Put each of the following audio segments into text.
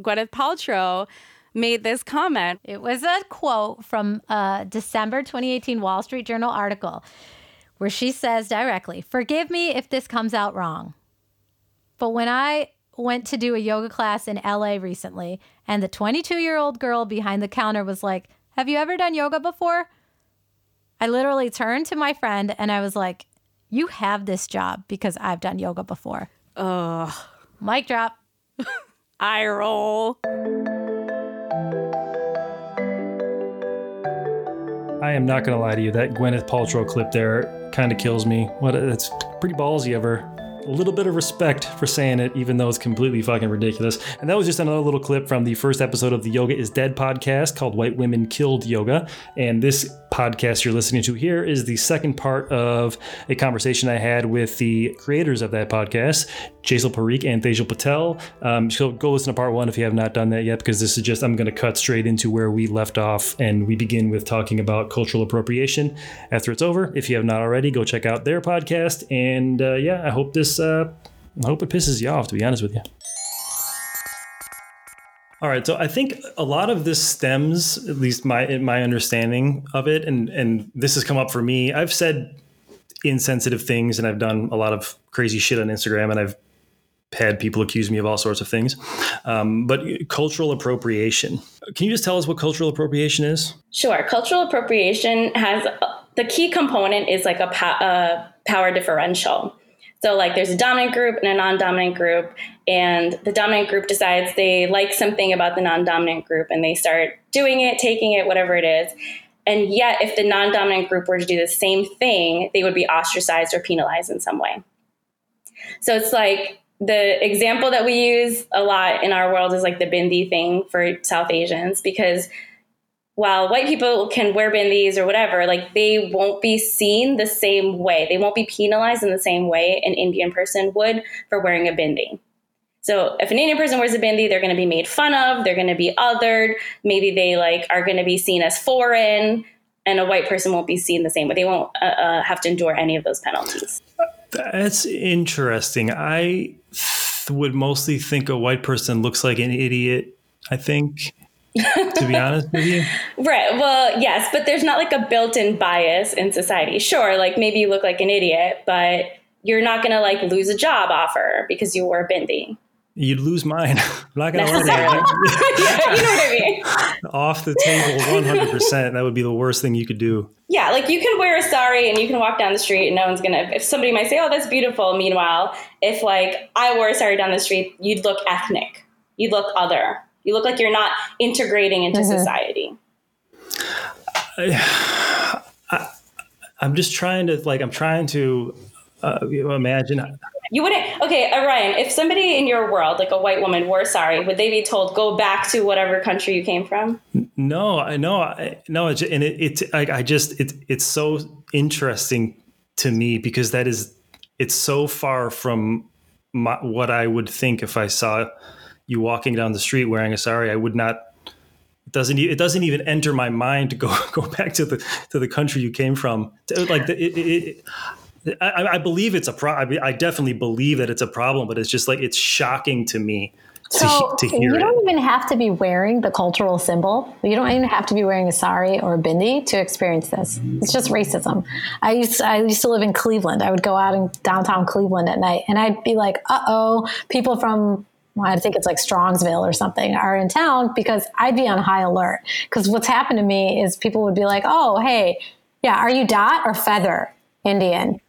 Gwyneth Paltrow made this comment. It was a quote from a December 2018 Wall Street Journal article where she says directly, Forgive me if this comes out wrong. But when I went to do a yoga class in LA recently, and the 22 year old girl behind the counter was like, Have you ever done yoga before? I literally turned to my friend and I was like, You have this job because I've done yoga before. Ugh. Mic drop. Eye roll. I am not going to lie to you. That Gwyneth Paltrow clip there kind of kills me. What? It's pretty ballsy of her. A little bit of respect for saying it, even though it's completely fucking ridiculous. And that was just another little clip from the first episode of the Yoga is Dead podcast called White Women Killed Yoga. And this podcast you're listening to here is the second part of a conversation I had with the creators of that podcast, Jesal Parikh and Tejal Patel. Um, so go listen to part one if you have not done that yet, because this is just, I'm going to cut straight into where we left off. And we begin with talking about cultural appropriation after it's over. If you have not already, go check out their podcast. And uh, yeah, I hope this, uh, I hope it pisses you off, to be honest with you. All right, so I think a lot of this stems, at least my my understanding of it, and and this has come up for me. I've said insensitive things, and I've done a lot of crazy shit on Instagram, and I've had people accuse me of all sorts of things. Um, but cultural appropriation. Can you just tell us what cultural appropriation is? Sure. Cultural appropriation has the key component is like a, a power differential. So, like, there's a dominant group and a non dominant group, and the dominant group decides they like something about the non dominant group and they start doing it, taking it, whatever it is. And yet, if the non dominant group were to do the same thing, they would be ostracized or penalized in some way. So, it's like the example that we use a lot in our world is like the bindi thing for South Asians because while white people can wear bindis or whatever, like they won't be seen the same way. They won't be penalized in the same way an Indian person would for wearing a bindi. So if an Indian person wears a bindi, they're going to be made fun of. They're going to be othered. Maybe they like are going to be seen as foreign, and a white person won't be seen the same way. They won't uh, uh, have to endure any of those penalties. That's interesting. I th- would mostly think a white person looks like an idiot. I think to be honest with you. Right. Well, yes, but there's not like a built-in bias in society. Sure, like maybe you look like an idiot, but you're not going to like lose a job offer because you wore bindi. You'd lose mine. I'm not gonna lie yeah, you know what I mean. Off the table, 100. percent That would be the worst thing you could do. Yeah, like you can wear a sari and you can walk down the street and no one's gonna. If somebody might say, "Oh, that's beautiful," meanwhile, if like I wore a sari down the street, you'd look ethnic. You'd look other. You look like you're not integrating into mm-hmm. society. I, am just trying to like I'm trying to uh, imagine. You wouldn't okay, uh, Orion. If somebody in your world, like a white woman, wore sari, would they be told go back to whatever country you came from? No, I know, no, and it, it's I, I just it, it's so interesting to me because that is it's so far from my, what I would think if I saw you walking down the street wearing a sari, I would not. It doesn't it doesn't even enter my mind to go go back to the to the country you came from. Like the, it, it, it, I, I, believe it's a pro. I definitely believe that it's a problem, but it's just like it's shocking to me so to, to you don't even have to be wearing the cultural symbol. You don't even have to be wearing a sari or a bindi to experience this. It's just racism. I used to, I used to live in Cleveland. I would go out in downtown Cleveland at night, and I'd be like, "Uh oh, people from I think it's like Strongsville or something, are in town because I'd be on high alert. Because what's happened to me is people would be like, oh, hey, yeah, are you dot or feather Indian?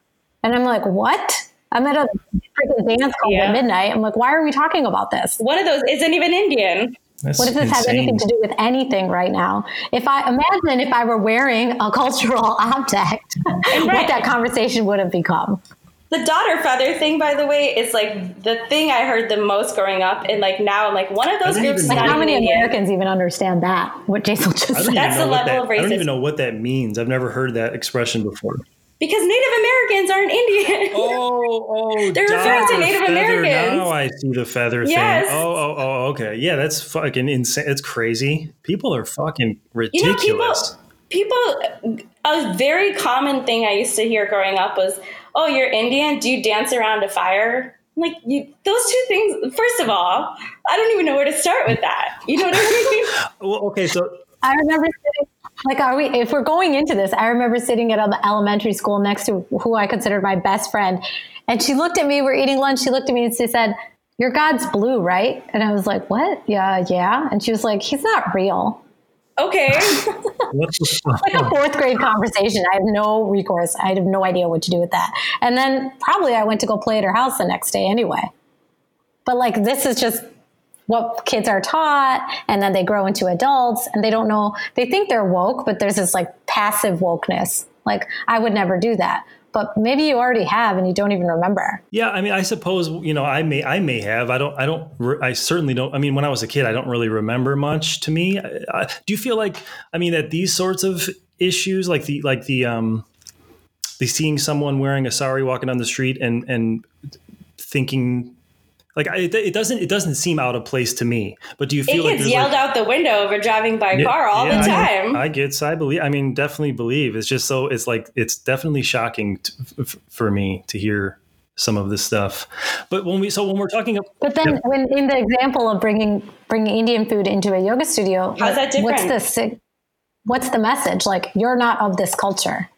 And I'm like, what? I'm at a freaking dance called yeah. midnight. I'm like, why are we talking about this? One of those isn't even Indian. That's what does this insane. have anything to do with anything right now? If I imagine if I were wearing a cultural object, right. what that conversation would have become. The daughter feather thing, by the way, is like the thing I heard the most growing up, and like now I'm like one of those groups. Like how many Americans even understand that? What Jason just said. That's the level that, of racism. I don't even know what that means. I've never heard that expression before. Because Native Americans aren't Indian. Oh, oh, they're referring to Native feather. Americans. Now I see the feather yes. thing. Oh, oh, oh, okay. Yeah, that's fucking insane. It's crazy. People are fucking ridiculous. You know, people, people, a very common thing I used to hear growing up was oh, you're Indian? Do you dance around a fire? like you, those two things. First of all, I don't even know where to start with that. You know what I mean? well, okay, so I remember sitting, like, are we? If we're going into this, I remember sitting at an elementary school next to who I considered my best friend, and she looked at me. We're eating lunch. She looked at me and she said, "Your God's blue, right?" And I was like, "What? Yeah, yeah." And she was like, "He's not real." Okay. like a fourth grade conversation. I have no recourse. I have no idea what to do with that. And then probably I went to go play at her house the next day anyway. But like this is just what kids are taught and then they grow into adults and they don't know they think they're woke but there's this like passive wokeness. Like i would never do that but maybe you already have and you don't even remember. Yeah i mean i suppose you know i may i may have. I don't i don't i certainly don't i mean when i was a kid i don't really remember much to me. I, I, do you feel like i mean that these sorts of issues like the like the um the seeing someone wearing a sari walking down the street and and thinking like I, it doesn't it doesn't seem out of place to me. But do you feel it like gets yelled like, out the window over driving by yeah, car all yeah, the time? I, I get. I believe. I mean, definitely believe. It's just so. It's like it's definitely shocking to, f- for me to hear some of this stuff. But when we so when we're talking, about, but then yeah. when in the example of bringing bringing Indian food into a yoga studio, how's that different? What's the what's the message? Like you're not of this culture.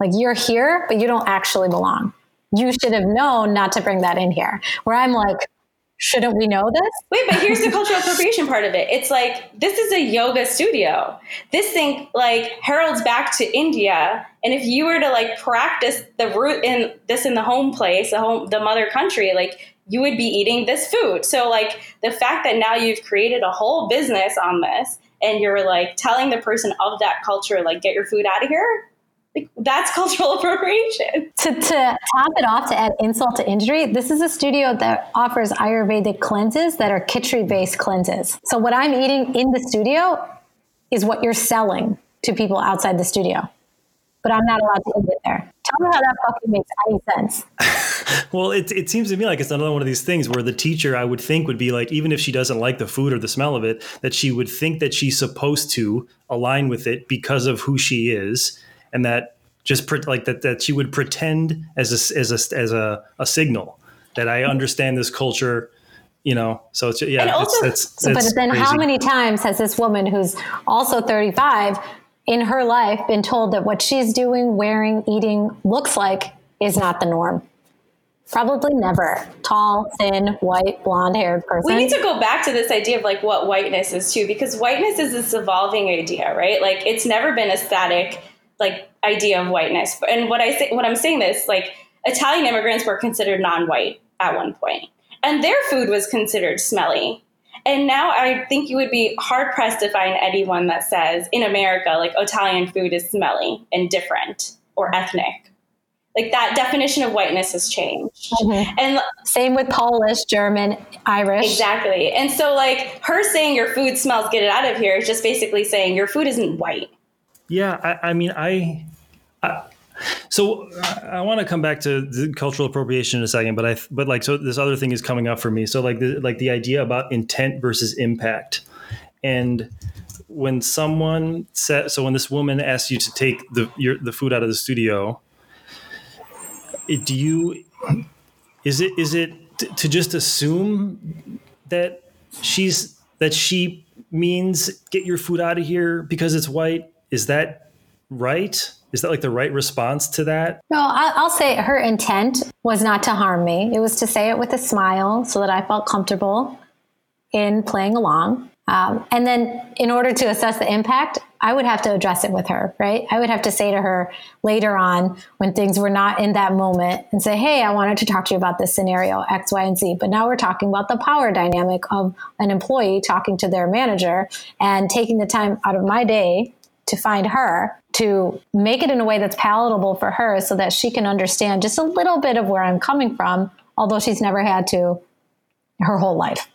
Like you're here, but you don't actually belong. You should have known not to bring that in here. Where I'm like, shouldn't we know this? Wait, but here's the cultural appropriation part of it. It's like this is a yoga studio. This thing like heralds back to India, and if you were to like practice the root in this in the home place, the home, the mother country, like you would be eating this food. So like the fact that now you've created a whole business on this, and you're like telling the person of that culture, like get your food out of here that's cultural appropriation. To, to top it off, to add insult to injury, this is a studio that offers Ayurvedic cleanses that are Khichdi based cleanses. So, what I'm eating in the studio is what you're selling to people outside the studio. But I'm not allowed to eat it there. Tell me how that fucking makes any sense. well, it, it seems to me like it's another one of these things where the teacher, I would think, would be like, even if she doesn't like the food or the smell of it, that she would think that she's supposed to align with it because of who she is and that just pre- like that that she would pretend as a as a as a, a signal that I understand this culture you know? So it's yeah and also, it's, it's, so, but then crazy. how many times has this woman who's also 35 in her life been told that what she's doing wearing eating looks like is not the norm? Probably never. Tall thin white blonde haired person. We need to go back to this idea of like what whiteness is too because whiteness is this evolving idea right? Like it's never been a static like idea of whiteness. And what I say, what I'm saying this, like Italian immigrants were considered non-white at one point, and their food was considered smelly. And now I think you would be hard pressed to find anyone that says in America, like Italian food is smelly and different or ethnic. Like that definition of whiteness has changed. Mm-hmm. And same with Polish, German, Irish. Exactly. And so like her saying your food smells, get it out of here is just basically saying your food isn't white. Yeah, I, I mean, I, I so I want to come back to the cultural appropriation in a second, but I but like so this other thing is coming up for me. So like the like the idea about intent versus impact, and when someone said so when this woman asks you to take the your the food out of the studio, it, do you is it is it to just assume that she's that she means get your food out of here because it's white is that right? Is that like the right response to that? No, I'll say her intent was not to harm me. It was to say it with a smile so that I felt comfortable in playing along. Um, and then, in order to assess the impact, I would have to address it with her, right? I would have to say to her later on when things were not in that moment and say, Hey, I wanted to talk to you about this scenario, X, Y, and Z. But now we're talking about the power dynamic of an employee talking to their manager and taking the time out of my day to find her to make it in a way that's palatable for her so that she can understand just a little bit of where I'm coming from, although she's never had to her whole life.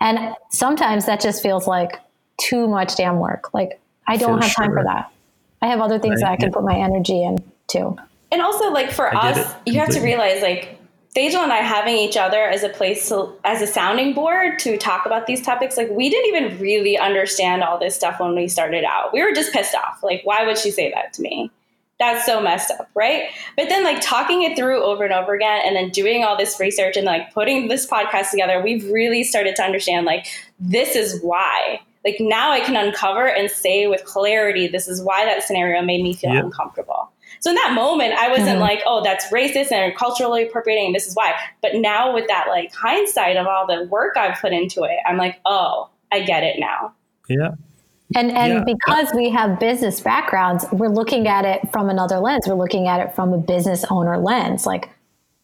And sometimes that just feels like too much damn work. Like I don't for have time for that. I have other things right. that I can yeah. put my energy in into. And also like for I us, you have to realize like Tejal and I having each other as a place to, as a sounding board to talk about these topics, like we didn't even really understand all this stuff when we started out. We were just pissed off. Like, why would she say that to me? That's so messed up, right? But then like talking it through over and over again and then doing all this research and like putting this podcast together, we've really started to understand like this is why. Like now I can uncover and say with clarity, this is why that scenario made me feel Yep. uncomfortable. So in that moment, I wasn't Mhm. like, oh, that's racist and culturally appropriating, and this is why. But now with that like hindsight of all the work I've put into it, I'm like, oh, I get it now. Yeah. And and Yeah. because we have business backgrounds, we're looking at it from another lens. We're looking at it from a business owner lens. Like,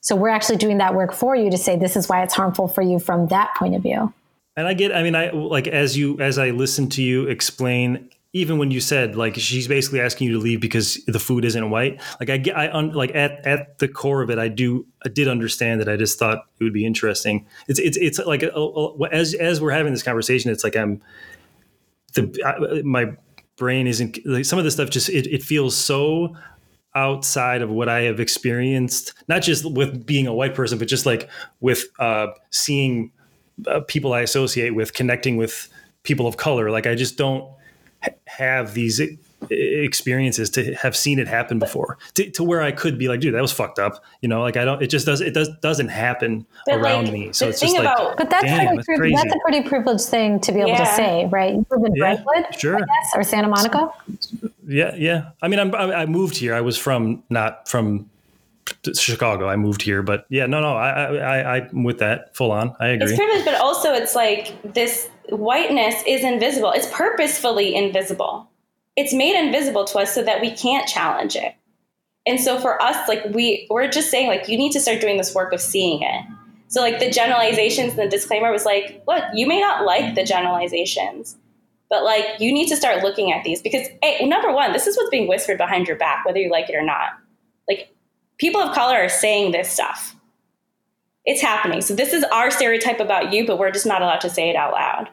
so we're actually doing that work for you to say this is why it's harmful for you from that point of view. And I get, I mean, I like as you, as I listen to you explain, even when you said like she's basically asking you to leave because the food isn't white, like I get, I un, like at at the core of it, I do, I did understand it. I just thought it would be interesting. It's it's it's like a, a, as as we're having this conversation, it's like I'm the I, my brain isn't like some of this stuff just it, it feels so outside of what I have experienced, not just with being a white person, but just like with uh, seeing uh, people I associate with, connecting with people of color. Like I just don't have these experiences to have seen it happen before to, to where I could be like, dude, that was fucked up. You know, like I don't, it just does, it does, doesn't happen But, around like, me. So it's thing just like, But that's Damn, that's priv- crazy. that's a pretty privileged thing to be able to say, right? You live in Yeah, Brentwood, sure. I guess, or Santa Monica. Yeah, yeah. I mean, I'm, I, I moved here. I was from not from Chicago. I moved here, but yeah, no, no. I, I, I I'm with that full on. I It's agree. privilege, but also it's like this whiteness is invisible. It's purposefully invisible. It's made invisible to us so that we can't challenge it. And so for us, like we we're just saying, like you need to start doing this work of seeing it. So like the generalizations and the disclaimer was like, look, you may not like the generalizations, but like you need to start looking at these because hey, number one, this is what's being whispered behind your back, whether you like it or not. Like people of color are saying this stuff it's happening. So this is our stereotype about you, but we're just not allowed to say it out loud.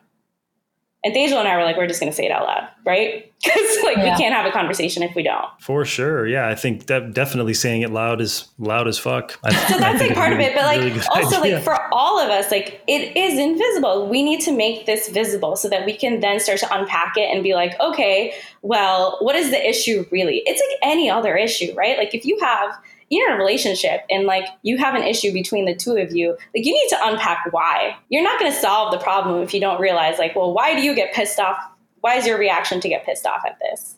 And Tejal and I were like, we're just going to say it out loud, right? Because like Yeah. we can't have a conversation if we don't. For sure. Yeah, I think that definitely saying it loud is loud as fuck. I, So that's like part of it, but like also like for all of us, like it is invisible. We need to make this visible so that we can then start to unpack it and be like, okay, well, what is the issue really? It's like any other issue, right? Like if you have you're in a relationship and like you have an issue between the two of you, like you need to unpack why. You're not going to solve the problem if you don't realize like, well, why do you get pissed off? Why is your reaction to get pissed off at this?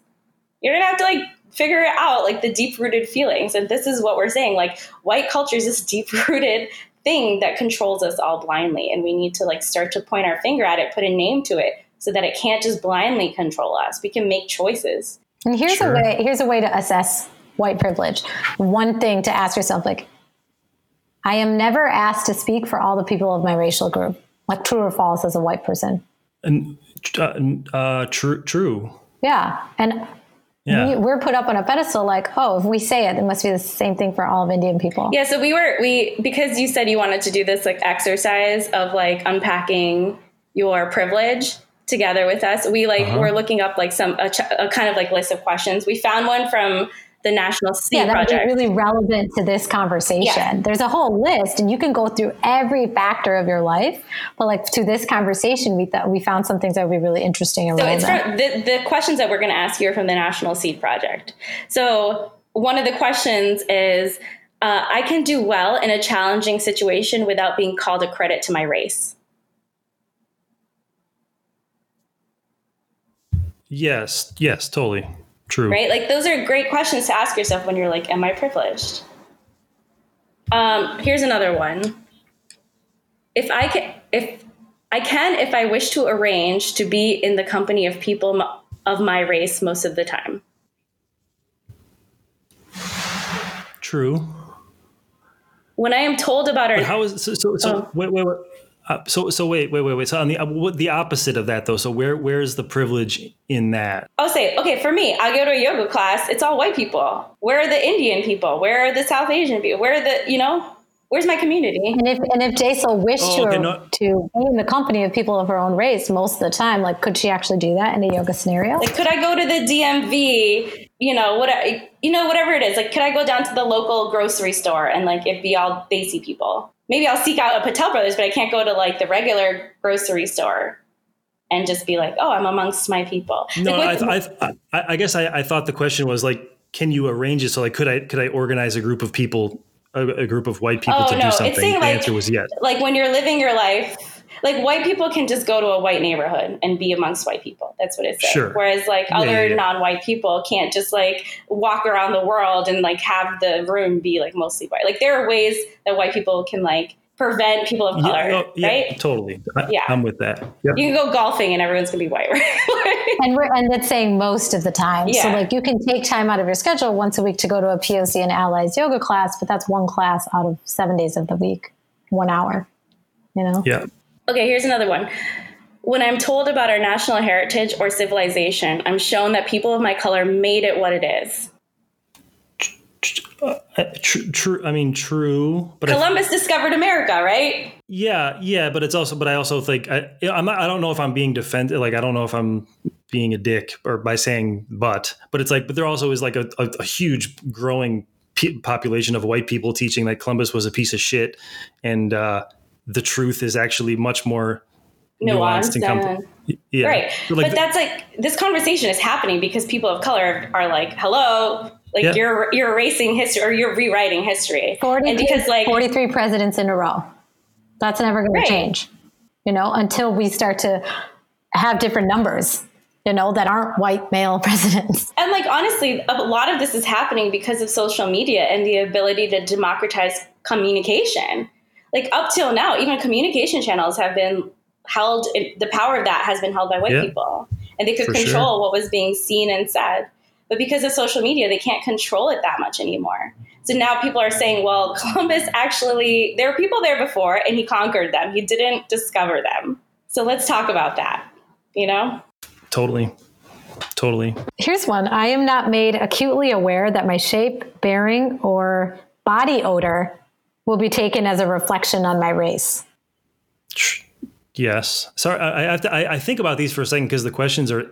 You're going to have to like figure it out like the deep rooted feelings and this is what we're saying like white culture is this deep rooted thing that controls us all blindly and we need to like start to point our finger at it put a name to it so that it can't just blindly control us we can make choices And here's Sure. a way here's a way to assess white privilege. One thing to ask yourself like I am never asked to speak for all the people of my racial group. Like true or false as a white person. And, uh, uh, true, true. Yeah. And Yeah. we, we're put up on a pedestal like, oh, if we say it, it must be the same thing for all of Indian people. yeah so we were we because you said you wanted to do this like exercise of like unpacking your privilege together with us we like Uh-huh. were looking up like some a, ch- a kind of like list of questions we found one from the national sea Yeah, that would be project really relevant to this conversation. Yeah. There's a whole list, and you can go through every factor of your life. But like to this conversation, we thought we found some things that would be really interesting and So it's relevant. from the, the questions that we're going to ask you are from the National Seed Project. So one of the questions is uh, I can do well in a challenging situation without being called a credit to my race. Yes. Yes. Totally. True. Right? Like those are great questions to ask yourself when you're like, Am I privileged? Um, here's another one. If I can, if I can, if I wish to arrange to be in the company of people m- of my race most of the time. True. When I am told about our But how is so? So, so Oh. wait, wait, wait. Uh, so, so wait, wait, wait, wait. So on the uh, what, the opposite of that though. So where where is the privilege in that? I'll say, okay, for me, I go to a yoga class. It's all white people. Where are the Indian people? Where are the South Asian people? Where are the, you know, where's my community? and if and if Jesal wished Oh, to no- to be in the company of people of her own race most of the time, like could she actually do that in a yoga scenario? Like, could I go to the DMV? You know, what, you know, whatever it is. Like, could I go down to the local grocery store and like it be all Desi people? Maybe I'll seek out a Patel Brothers, but I can't go to like the regular grocery store and just be like, oh, I'm amongst my people. No, Like, I, I, I guess I, I thought the question was like, can you arrange it? So like, could I could I organize a group of people, a, a group of white people Oh, to no, do something? the like- answer was yes. like when you're living your life like white people can just go to a white neighborhood and be amongst white people that's what it says Sure. whereas like other yeah, yeah. non-white people can't just like walk around the world and like have the room be like mostly white like there are ways that white people can like prevent people of color oh, yeah, right totally. I, Yeah. I'm with that. Yep. you can go golfing and everyone's gonna be white right And we're and it's saying most of the time. So like you can take time out of your schedule once a week to go to a POC and allies yoga class, but that's one class out of seven days of the week, one hour. You know? yeah. Okay, here's another one. When I'm told about our national heritage or civilization, I'm shown that people of my color made it what it is. Uh, true, true. I mean, true. But I, Columbus discovered America, right? yeah, yeah. But it's also. But I also think I. I'm not. I don't know if I'm being defended. Like I don't know if I'm being a dick or by saying but. But it's like. But there also is like a, a, a huge growing population of white people teaching that Columbus was a piece of shit, and uh, the truth is actually much more nuanced, Nuanced and and- complex. Yeah. Right. So, like, but that's like this conversation is happening because people of color are like, hello, like Yeah. you're you're erasing history or you're rewriting history. 43, and because like 43 presidents in a row. That's never going Right. to change, you know, until we start to have different numbers, you know, that aren't white male presidents. and like honestly, a lot of this is happening because of social media and the ability to democratize communication. Like up till now, even communication channels have been held the power of that has been held by white Yeah. people. And they could For control what was being seen and said. But because of social media, they can't control it that much anymore. So now people are saying, well, Columbus actually, there were people there before and he conquered them. He didn't discover them. So let's talk about that, you know? totally. Totally. Here's one. I am not made acutely aware that my shape, bearing, or body odor will be taken as a reflection on my race. Yes. Sorry, I, I have to. I, I think about these for a second because the questions are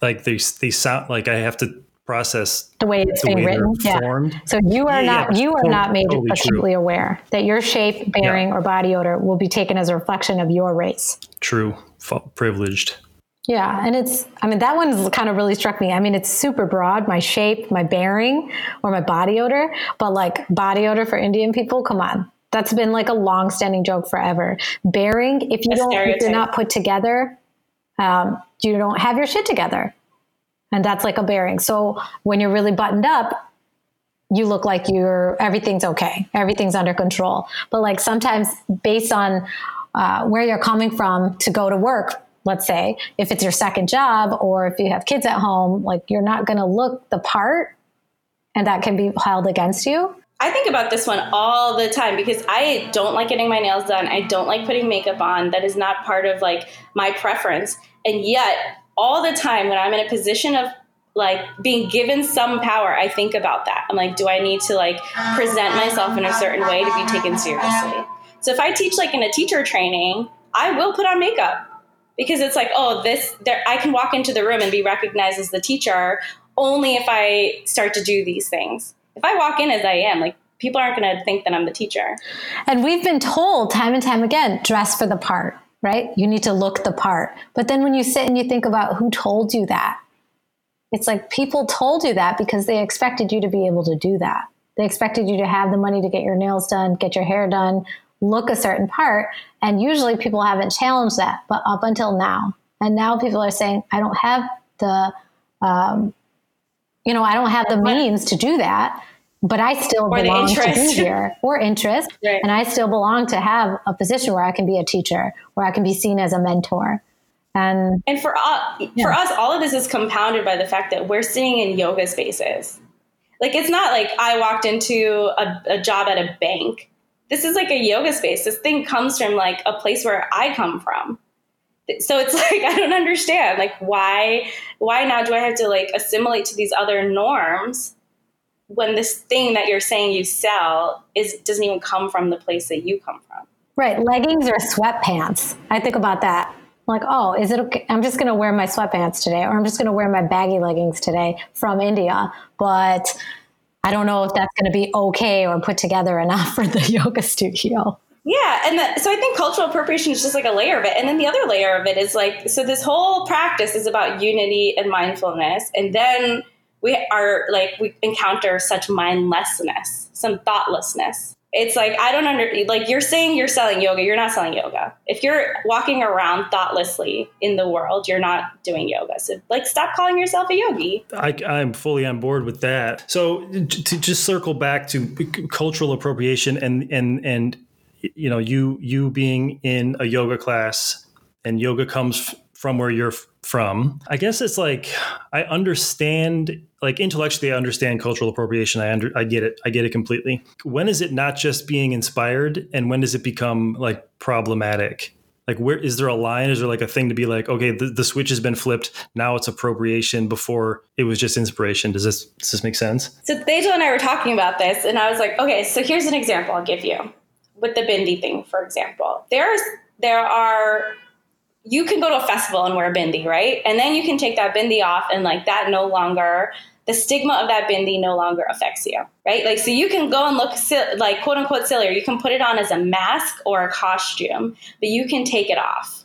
like they they sound like I have to process The way it's the being way written. Yeah. formed. So you are Yeah, not yeah, you are totally- not made totally acutely aware that your shape, bearing, or body odor will be taken as a reflection of your race. True. F- privileged. Yeah, and it's I mean that one's kind of really struck me. I mean it's super broad, my shape, my bearing, or my body odor, but like body odor for Indian people, come on. That's been like a long-standing joke forever. Bearing, if you A don't if you're not put together, um, you don't have your shit together. And that's like a bearing. So when you're really buttoned up, you look like you're everything's okay, everything's under control. But like sometimes based on uh, where you're coming from to go to work, let's say if it's your second job or if you have kids at home, like you're not going to look the part, and that can be held against you. I think about this one all the time because I don't like getting my nails done. I don't like putting makeup on. That is not part of like my preference. And yet, all the time when I'm in a position of like being given some power, I think about that. I'm like, do I need to like present myself in a certain way to be taken seriously? So if I teach like in a teacher training, I will put on makeup because it's like, oh, this there I can walk into the room and be recognized as the teacher only if I start to do these things. If I walk in as I am, like people aren't going to think that I'm the teacher. And we've been told time and time again, dress for the part, right? You need to look the part. But then when you sit and you think about who told you that, it's like people told you that because they expected you to be able to do that. They expected you to have the money to get your nails done, get your hair done, look a certain part. And usually people haven't challenged that, but up until now. And now people are saying, I don't have the, um, you know, I don't have the means to do that, but I still Or belong to be here or interest. Right. And I still belong to have a position where I can be a teacher, where I can be seen as a mentor. And And for us, for us, all of this is compounded by the fact that we're sitting in yoga spaces. Like it's not like I walked into a, a job at a bank. This is like a yoga space. This thing comes from like a place where I come from. So it's like I don't understand. Like why why now do I have to like assimilate to these other norms when this thing that you're saying you sell is doesn't even come from the place that you come from? right, leggings or sweatpants. I think about that. Like, oh, is it okay? I'm just going to wear my sweatpants today, or I'm just going to wear my baggy leggings today from India. But I don't know if that's going to be okay or put together enough for the yoga studio. Yeah, and the, so I think cultural appropriation is just like a layer of it, and then the other layer of it is like so this whole practice is about unity and mindfulness, and then we are like we encounter such mindlessness, some thoughtlessness. It's like I don't under like you're saying you're selling yoga, you're not selling yoga. If you're walking around thoughtlessly in the world, you're not doing yoga. So like stop calling yourself a yogi. I, I'm fully on board with that. So to just circle back to cultural appropriation and and and you know you you being in a yoga class and yoga comes from where you're from. I guess it's like I understand like intellectually I understand cultural appropriation. I under I get it. I get it completely. When is it not just being inspired and when does it become like problematic? Like where is there a line? Is there like a thing to be like, okay, the, the switch has been flipped. Now it's appropriation before it was just inspiration. Does this does this make sense? So Tejal and I were talking about this and I was like, okay, so here's an example I'll give you. With the bindi thing, for example. There's there are you can go to a festival and wear a bindi, right? And then you can take that bindi off and like that no longer the stigma of that bindi no longer affects you, right? Like, so you can go and look like quote unquote silly, or you can put it on as a mask or a costume, but you can take it off.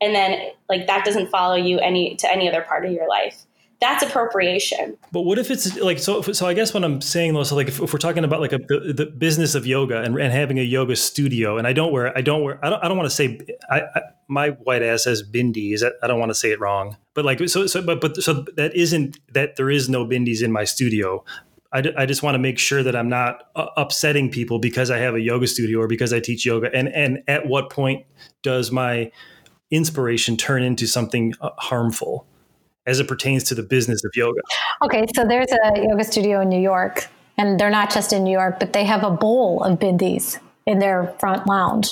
And then like that doesn't follow you any to any other part of your life that's appropriation. But what if it's like so? So I guess what I'm saying though, so like if, if we're talking about like a, the, business of yoga and, and having a yoga studio, and I don't wear, I don't wear, I don't, I don't want to say, I, I, my white ass has bindis. I don't want to say it wrong, but like so, so, but but so that isn't that there is no bindis in my studio. I, I just want to make sure that I'm not uh, upsetting people because I have a yoga studio or because I teach yoga. And and at what point does my inspiration turn into something uh, harmful? As it pertains to the business of yoga? Okay, so there's a yoga studio in New York, and they're not just in New York, but they have a bowl of bindis in their front lounge.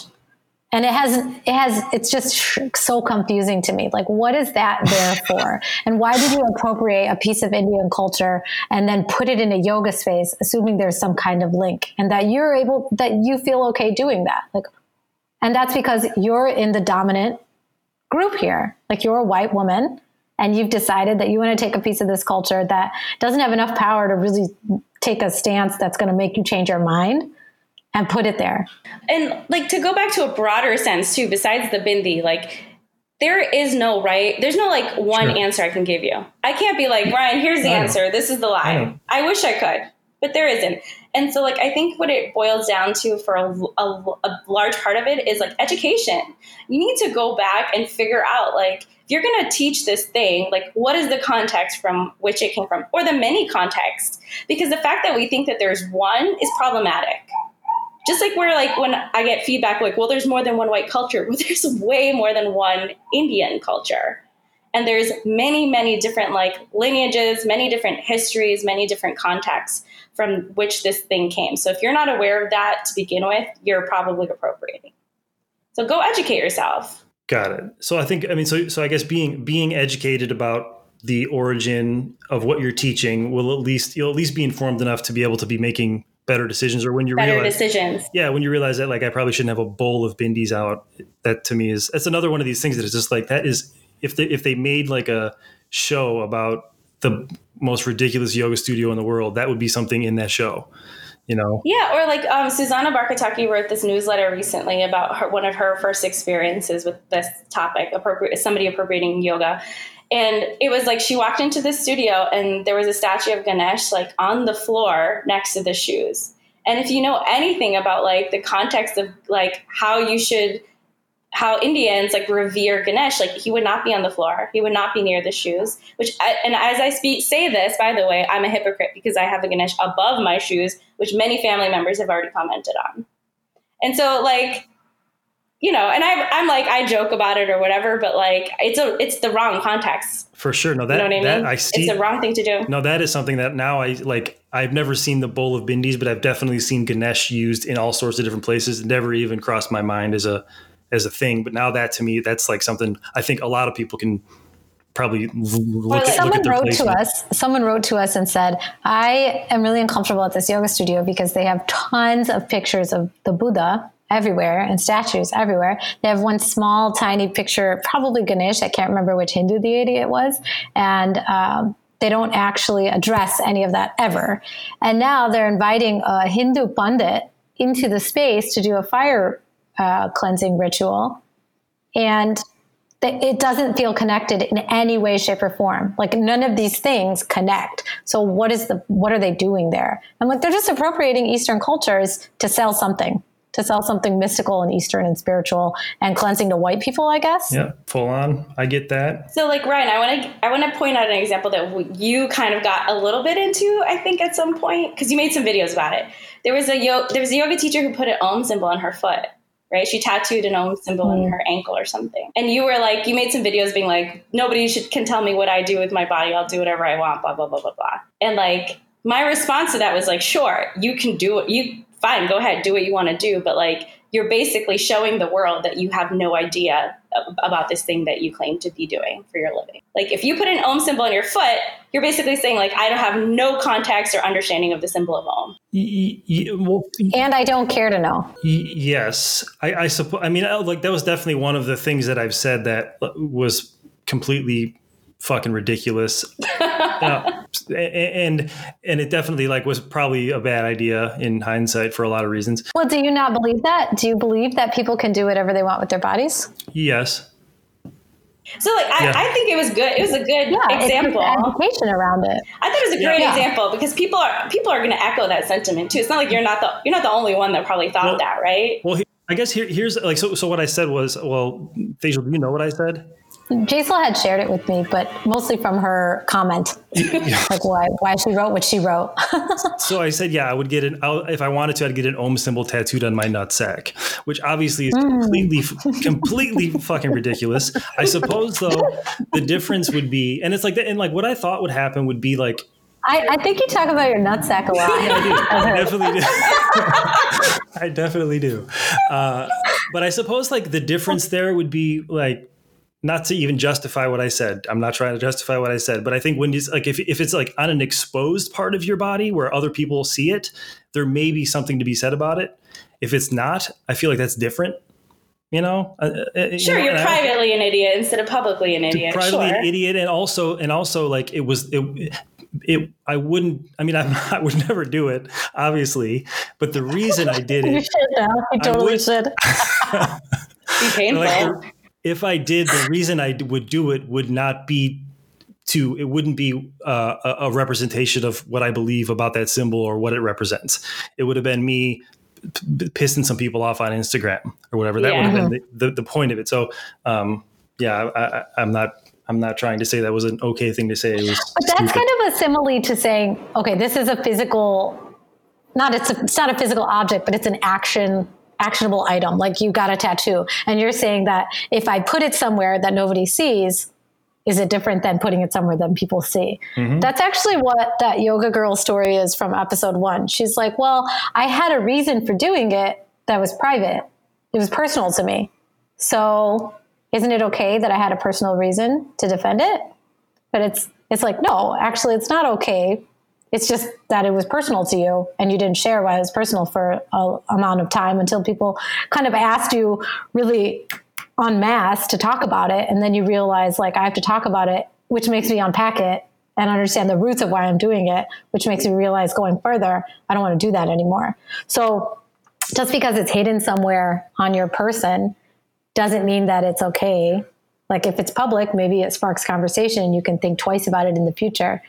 And it has, it has, it's just so confusing to me. Like, what is that there for? and why did you appropriate a piece of Indian culture and then put it in a yoga space, assuming there's some kind of link and that you're able, that you feel okay doing that? Like, and that's because you're in the dominant group here. Like, you're a white woman and you've decided that you want to take a piece of this culture that doesn't have enough power to really take a stance that's going to make you change your mind and put it there. And like to go back to a broader sense too, besides the bindi, like there is no right, there's no like one sure. answer I can give you. I can't be like, Ryan, here's the answer. This is the lie. I, I wish I could, but there isn't. And so, like, I think what it boils down to for a, a, a large part of it is like education. You need to go back and figure out, like, if you're going to teach this thing, like, what is the context from which it came from, or the many contexts? Because the fact that we think that there's one is problematic. Just like where, like, when I get feedback, like, well, there's more than one white culture. Well, there's way more than one Indian culture and there's many many different like lineages many different histories many different contexts from which this thing came. So if you're not aware of that to begin with, you're probably appropriating. So go educate yourself. Got it. So I think I mean so so I guess being being educated about the origin of what you're teaching will at least you'll at least be informed enough to be able to be making better decisions or when you better realize decisions. Yeah, when you realize that like I probably shouldn't have a bowl of bindis out. That to me is that's another one of these things that is just like that is if they if they made like a show about the most ridiculous yoga studio in the world, that would be something in that show. You know? Yeah, or like um, Susanna Barkataki wrote this newsletter recently about her, one of her first experiences with this topic, appropriate somebody appropriating yoga. And it was like she walked into the studio and there was a statue of Ganesh like on the floor next to the shoes. And if you know anything about like the context of like how you should how Indians like revere Ganesh, like he would not be on the floor, he would not be near the shoes. Which, I, and as I speak, say this, by the way, I'm a hypocrite because I have the Ganesh above my shoes, which many family members have already commented on. And so, like, you know, and I'm, I'm like, I joke about it or whatever, but like, it's a, it's the wrong context. For sure. No, that, you know what I that mean? I see. It's the wrong thing to do. No, that is something that now I like. I've never seen the bowl of bindis, but I've definitely seen Ganesh used in all sorts of different places. It never even crossed my mind as a as a thing. But now that to me, that's like something I think a lot of people can probably look, at, someone look at wrote to us someone wrote to us and said i am really uncomfortable at this yoga studio because they have tons of pictures of the buddha everywhere and statues everywhere they have one small tiny picture probably ganesh i can't remember which hindu deity it was and um, they don't actually address any of that ever and now they're inviting a hindu pundit into the space to do a fire uh, cleansing ritual. And it doesn't feel connected in any way shape or form like none of these things connect so what is the what are they doing there i'm like they're just appropriating eastern cultures to sell something to sell something mystical and eastern and spiritual and cleansing to white people i guess Yeah, full on. I get that. So, like Ryan, I want to I want to point out an example that you kind of got a little bit into. I think at some point because you made some videos about it. There was a yo- there was a yoga teacher who put an Om symbol on her foot. Right, she tattooed an Om symbol Mm. in her ankle or something. And you were like, you made some videos being like, nobody should can tell me what I do with my body. I'll do whatever I want. Blah blah blah blah blah. And like my response to that was like, sure, you can do it. You fine, go ahead, do what you want to do. But like, you're basically showing the world that you have no idea about this thing that you claim to be doing for your living. Like, if you put an Om symbol on your foot, you're basically saying like, I don't have no context or understanding of the symbol of Om. Y- y- well, and i don't care to know Y- Yes, I, I suppose. I mean, I- like that was definitely one of the things that I've said that was completely fucking ridiculous, Uh, and and it definitely like was probably a bad idea in hindsight for a lot of reasons. well do you not believe that do you believe that people can do whatever they want with their bodies Yes, So, like, I, Yeah. I think it was good. It was a good yeah example. it's education around it I thought it was a great Yeah. example because people are people are going to echo that sentiment too. It's not like you're not the you're not the only one that probably thought Well- that, right? Well, he- I guess here, here's like so. So what I said was, well, Jesal, do you know what I said? Jesal had shared it with me, but mostly from her comment, like why why she wrote what she wrote. So I said, yeah, I would get an I'll, if I wanted to, I'd get an Om symbol tattooed on my nutsack, which obviously is completely, completely fucking ridiculous. I suppose though, the difference would be, and it's like that, and like what I thought would happen would be like I, I think you talk about your nutsack a lot. I definitely do. I definitely do. Uh, but I suppose like the difference there would be like not to even justify what I said. I'm not trying to justify what I said, but I think when it's like if, if it's like on an exposed part of your body where other people see it, there may be something to be said about it. If it's not, I feel like that's different. You know, Uh, uh, you Sure, know, you're and I- privately an idiot instead of publicly an idiot. privately sure. an idiot and also and also like it was it, it I wouldn't I mean I'm, I would never do it obviously but the reason I did it, you should though. You totally would- should. Be painful. like the- if I did the reason I would do it would not be to it wouldn't be uh, a, representation of what I believe about that symbol or what it represents it would have been me p- pissing some people off on Instagram or whatever that would have been the, the, the point of it so um yeah I, I, I'm not I'm not trying to say that was an okay thing to say. It was But that's stupid. kind of a simile to saying, okay, this is a physical, not it's, a, it's not a physical object, but it's an action actionable item. Like you got a tattoo, and you're saying that if I put it somewhere that nobody sees, is it different than putting it somewhere that people see? Mm-hmm. That's actually what that yoga girl story is from episode one. She's like, well, I had a reason for doing it that was private. It was personal to me. So isn't it okay that I had a personal reason to defend it? But it's it's like, no, actually it's not okay. It's just that it was personal to you and you didn't share why it was personal for a amount of time until people kind of asked you really en masse to talk about it. And then you realize like I have to talk about it, which makes me unpack it and understand the roots of why I'm doing it, which makes me realize going further, I don't want to do that anymore. So just because it's hidden somewhere on your person doesn't mean that it's okay. Like if it's public, maybe it sparks conversation and you can think twice about it in the future.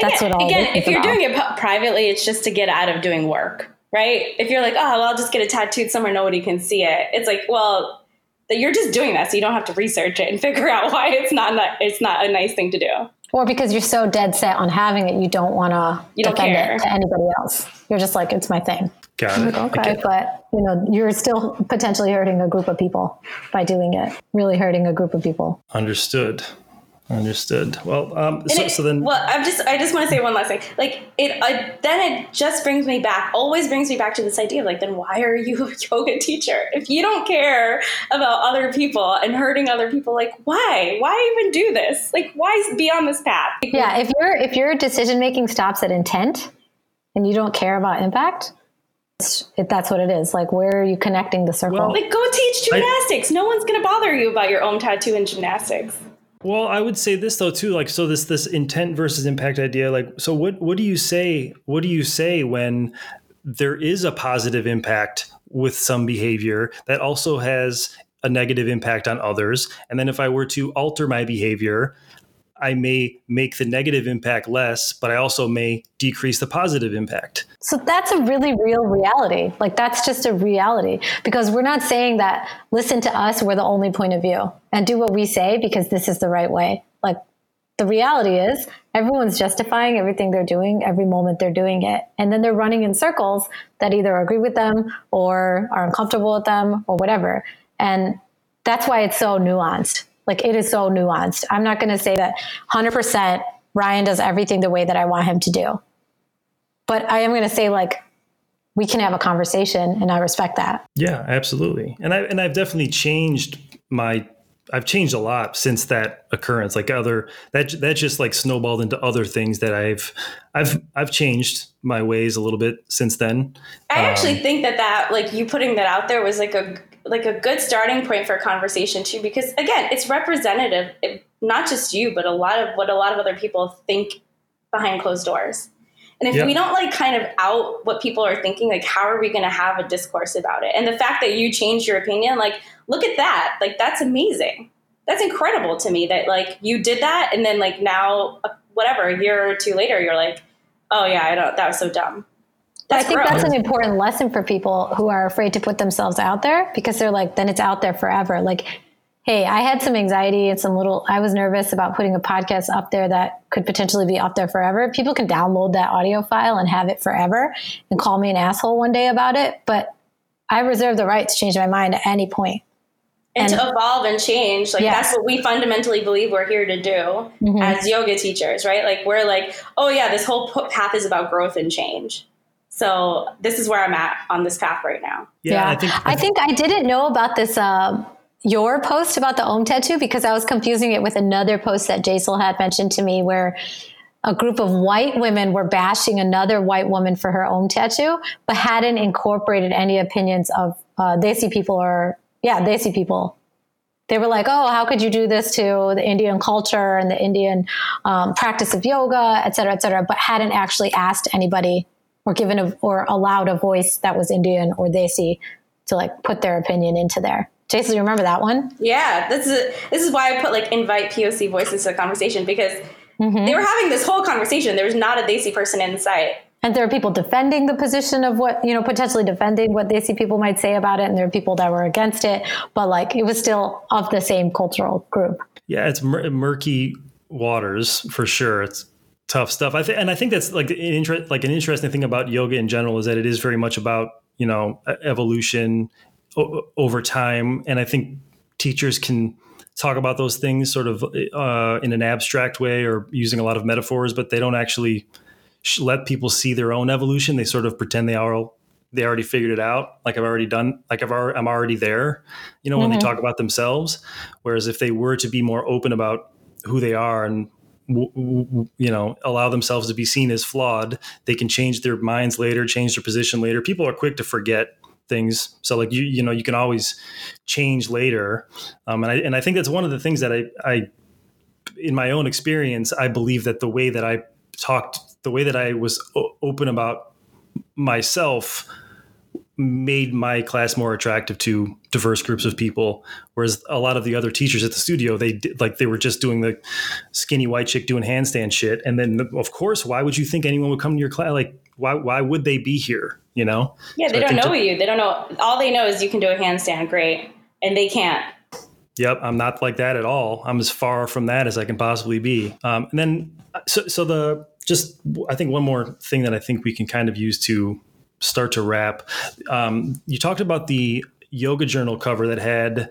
That's again, what all again if you're about. doing it pu- privately, it's just to get out of doing work, right? If you're like, oh, well, I'll just get it tattooed somewhere nobody can see it. It's like, well, that you're just doing that, so you don't have to research it and figure out why it's not that it's not a nice thing to do. Or because you're so dead set on having it, you don't want to You don't defend care. it to anybody else. You're just like, it's my thing. Got it. Okay, but you know, you're still potentially hurting a group of people by doing it. Really hurting a group of people. Understood. Understood. Well, um, so, it- so then, well, I'm just, I just want to say one last thing. Like it, I, then it just brings me back, always brings me back to this idea of like, then why are you a yoga teacher? If you don't care about other people and hurting other people, like why? Why even do this? Like why be on this path? Yeah, if your if your decision making stops at intent and you don't care about impact, it, that's what it is. Like, where are you connecting the circle? Well- Like go teach gymnastics. no one's gonna bother you about your own tattoo in gymnastics. Well, I would say this though too. Like, so this this intent versus impact idea. Like, so what what do you say? What do you say when there is a positive impact with some behavior that also has a negative impact on others. And then if I were to alter my behavior, I may make the negative impact less, but I also may decrease the positive impact. So that's a really real reality. Like that's just a reality because we're not saying that listen to us, we're the only point of view and do what we say because this is the right way. Like the reality is everyone's justifying everything they're doing every moment they're doing it. And then they're running in circles that either agree with them or are uncomfortable with them or whatever. And that's why it's so nuanced. Like it is so nuanced. I'm not going to say that 100% Ryan does everything the way that I want him to do. But I am going to say like we can have a conversation and I respect that. Yeah, absolutely. And I and I've definitely changed my I've changed a lot since that occurrence. Like other that that just like snowballed into other things that I've I've I've changed my ways a little bit since then. I actually um, think that that like you putting that out there was like a like a good starting point for a conversation too because again it's representative not just you but a lot of what a lot of other people think behind closed doors. And if yep. we don't like kind of out what people are thinking like how are we going to have a discourse about it? And the fact that you changed your opinion like look at that like that's amazing. That's incredible to me that like you did that and then like now uh, whatever a year or two later you're like oh yeah i don't that was so dumb that's I think gross. that's an important lesson for people who are afraid to put themselves out there because they're like, then it's out there forever. Like, hey, I had some anxiety and some little, I was nervous about putting a podcast up there that could potentially be up there forever. People can download that audio file and have it forever and call me an asshole one day about it. But I reserve the right to change my mind at any point. And, and to evolve and change. Like, that's what we fundamentally believe we're here to do mm-hmm. as yoga teachers, right? Like, we're like, oh, yeah, this whole path is about growth and change. So this is where I'm at on this path right now. Yeah, yeah. I, think, I think I didn't know about this. Uh, your post about the Om tattoo because I was confusing it with another post that Jesal had mentioned to me where a group of white women were bashing another white woman for her Om tattoo, but hadn't incorporated any opinions of uh, Desi people or yeah, Desi people. They were like, "Oh, how could you do this to the Indian culture and the Indian um, practice of yoga, et cetera, et cetera?" But hadn't actually asked anybody or given a, or allowed a voice that was Indian or Desi to like put their opinion into there. Jesal, you remember that one? Yeah, this is this is why I put like invite POC voices to the conversation because mm-hmm. they were having this whole conversation. There was not a Desi person in sight. And there are people defending the position of what, you know, potentially defending what Desi people might say about it. And there are people that were against it, but like it was still of the same cultural group. Yeah, it's mur- murky waters for sure. It's tough stuff. I think, and I think that's like an inter- like an interesting thing about yoga in general is that it is very much about you know evolution o- over time, and I think teachers can talk about those things sort of uh, in an abstract way or using a lot of metaphors, but they don't actually let people see their own evolution. They sort of pretend they are they already figured it out. Like I've already done. Like I've already, I'm already there. You know, mm-hmm. when they mm-hmm. talk about themselves. Whereas if they were to be more open about who they are and you know allow themselves to be seen as flawed. They can change their minds later change their position later. People are quick to forget things. So like you you know you can always change later. Um, and I and I think that's one of the things that I I in my own experience I believe that the way that I talked the way that I was o- open about myself made my class more attractive to diverse groups of people whereas a lot of the other teachers at the studio they did like they were just doing the skinny white chick doing handstand shit. And then of course why would you think anyone would come to your class like why why would they be here you know? Yeah so they don't know to, you. They don't know. All they know is you can do a handstand great. And they can't. Yep i'm not like that at all. I'm as far from that as i can possibly be. Um, and then so so the just i think one more thing that i think we can kind of use to start to wrap, um, you talked about the yoga journal cover that had.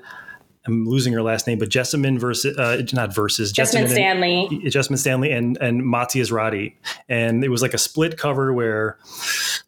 I'm losing her last name, but Jessamyn versus uh, not versus Jessamyn, Stanley, and, Jessamyn Stanley, and and Maty Ezraty, and it was like a split cover where